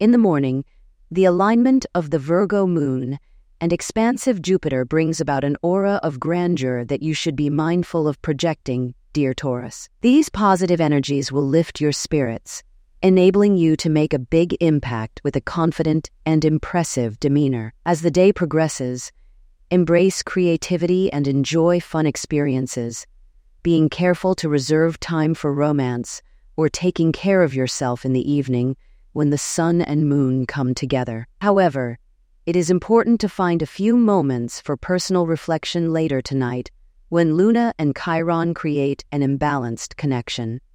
In the morning, the alignment of the Virgo moon and expansive Jupiter brings about an aura of grandeur that you should be mindful of projecting, dear Taurus. These positive energies will lift your spirits, enabling you to make a big impact with a confident and impressive demeanor. As the day progresses, embrace creativity and enjoy fun experiences, being careful to reserve time for romance or taking care of yourself in the evening when the sun and moon come together. However, it is important to find a few moments for personal reflection later tonight when Luna and Chiron create an imbalanced connection.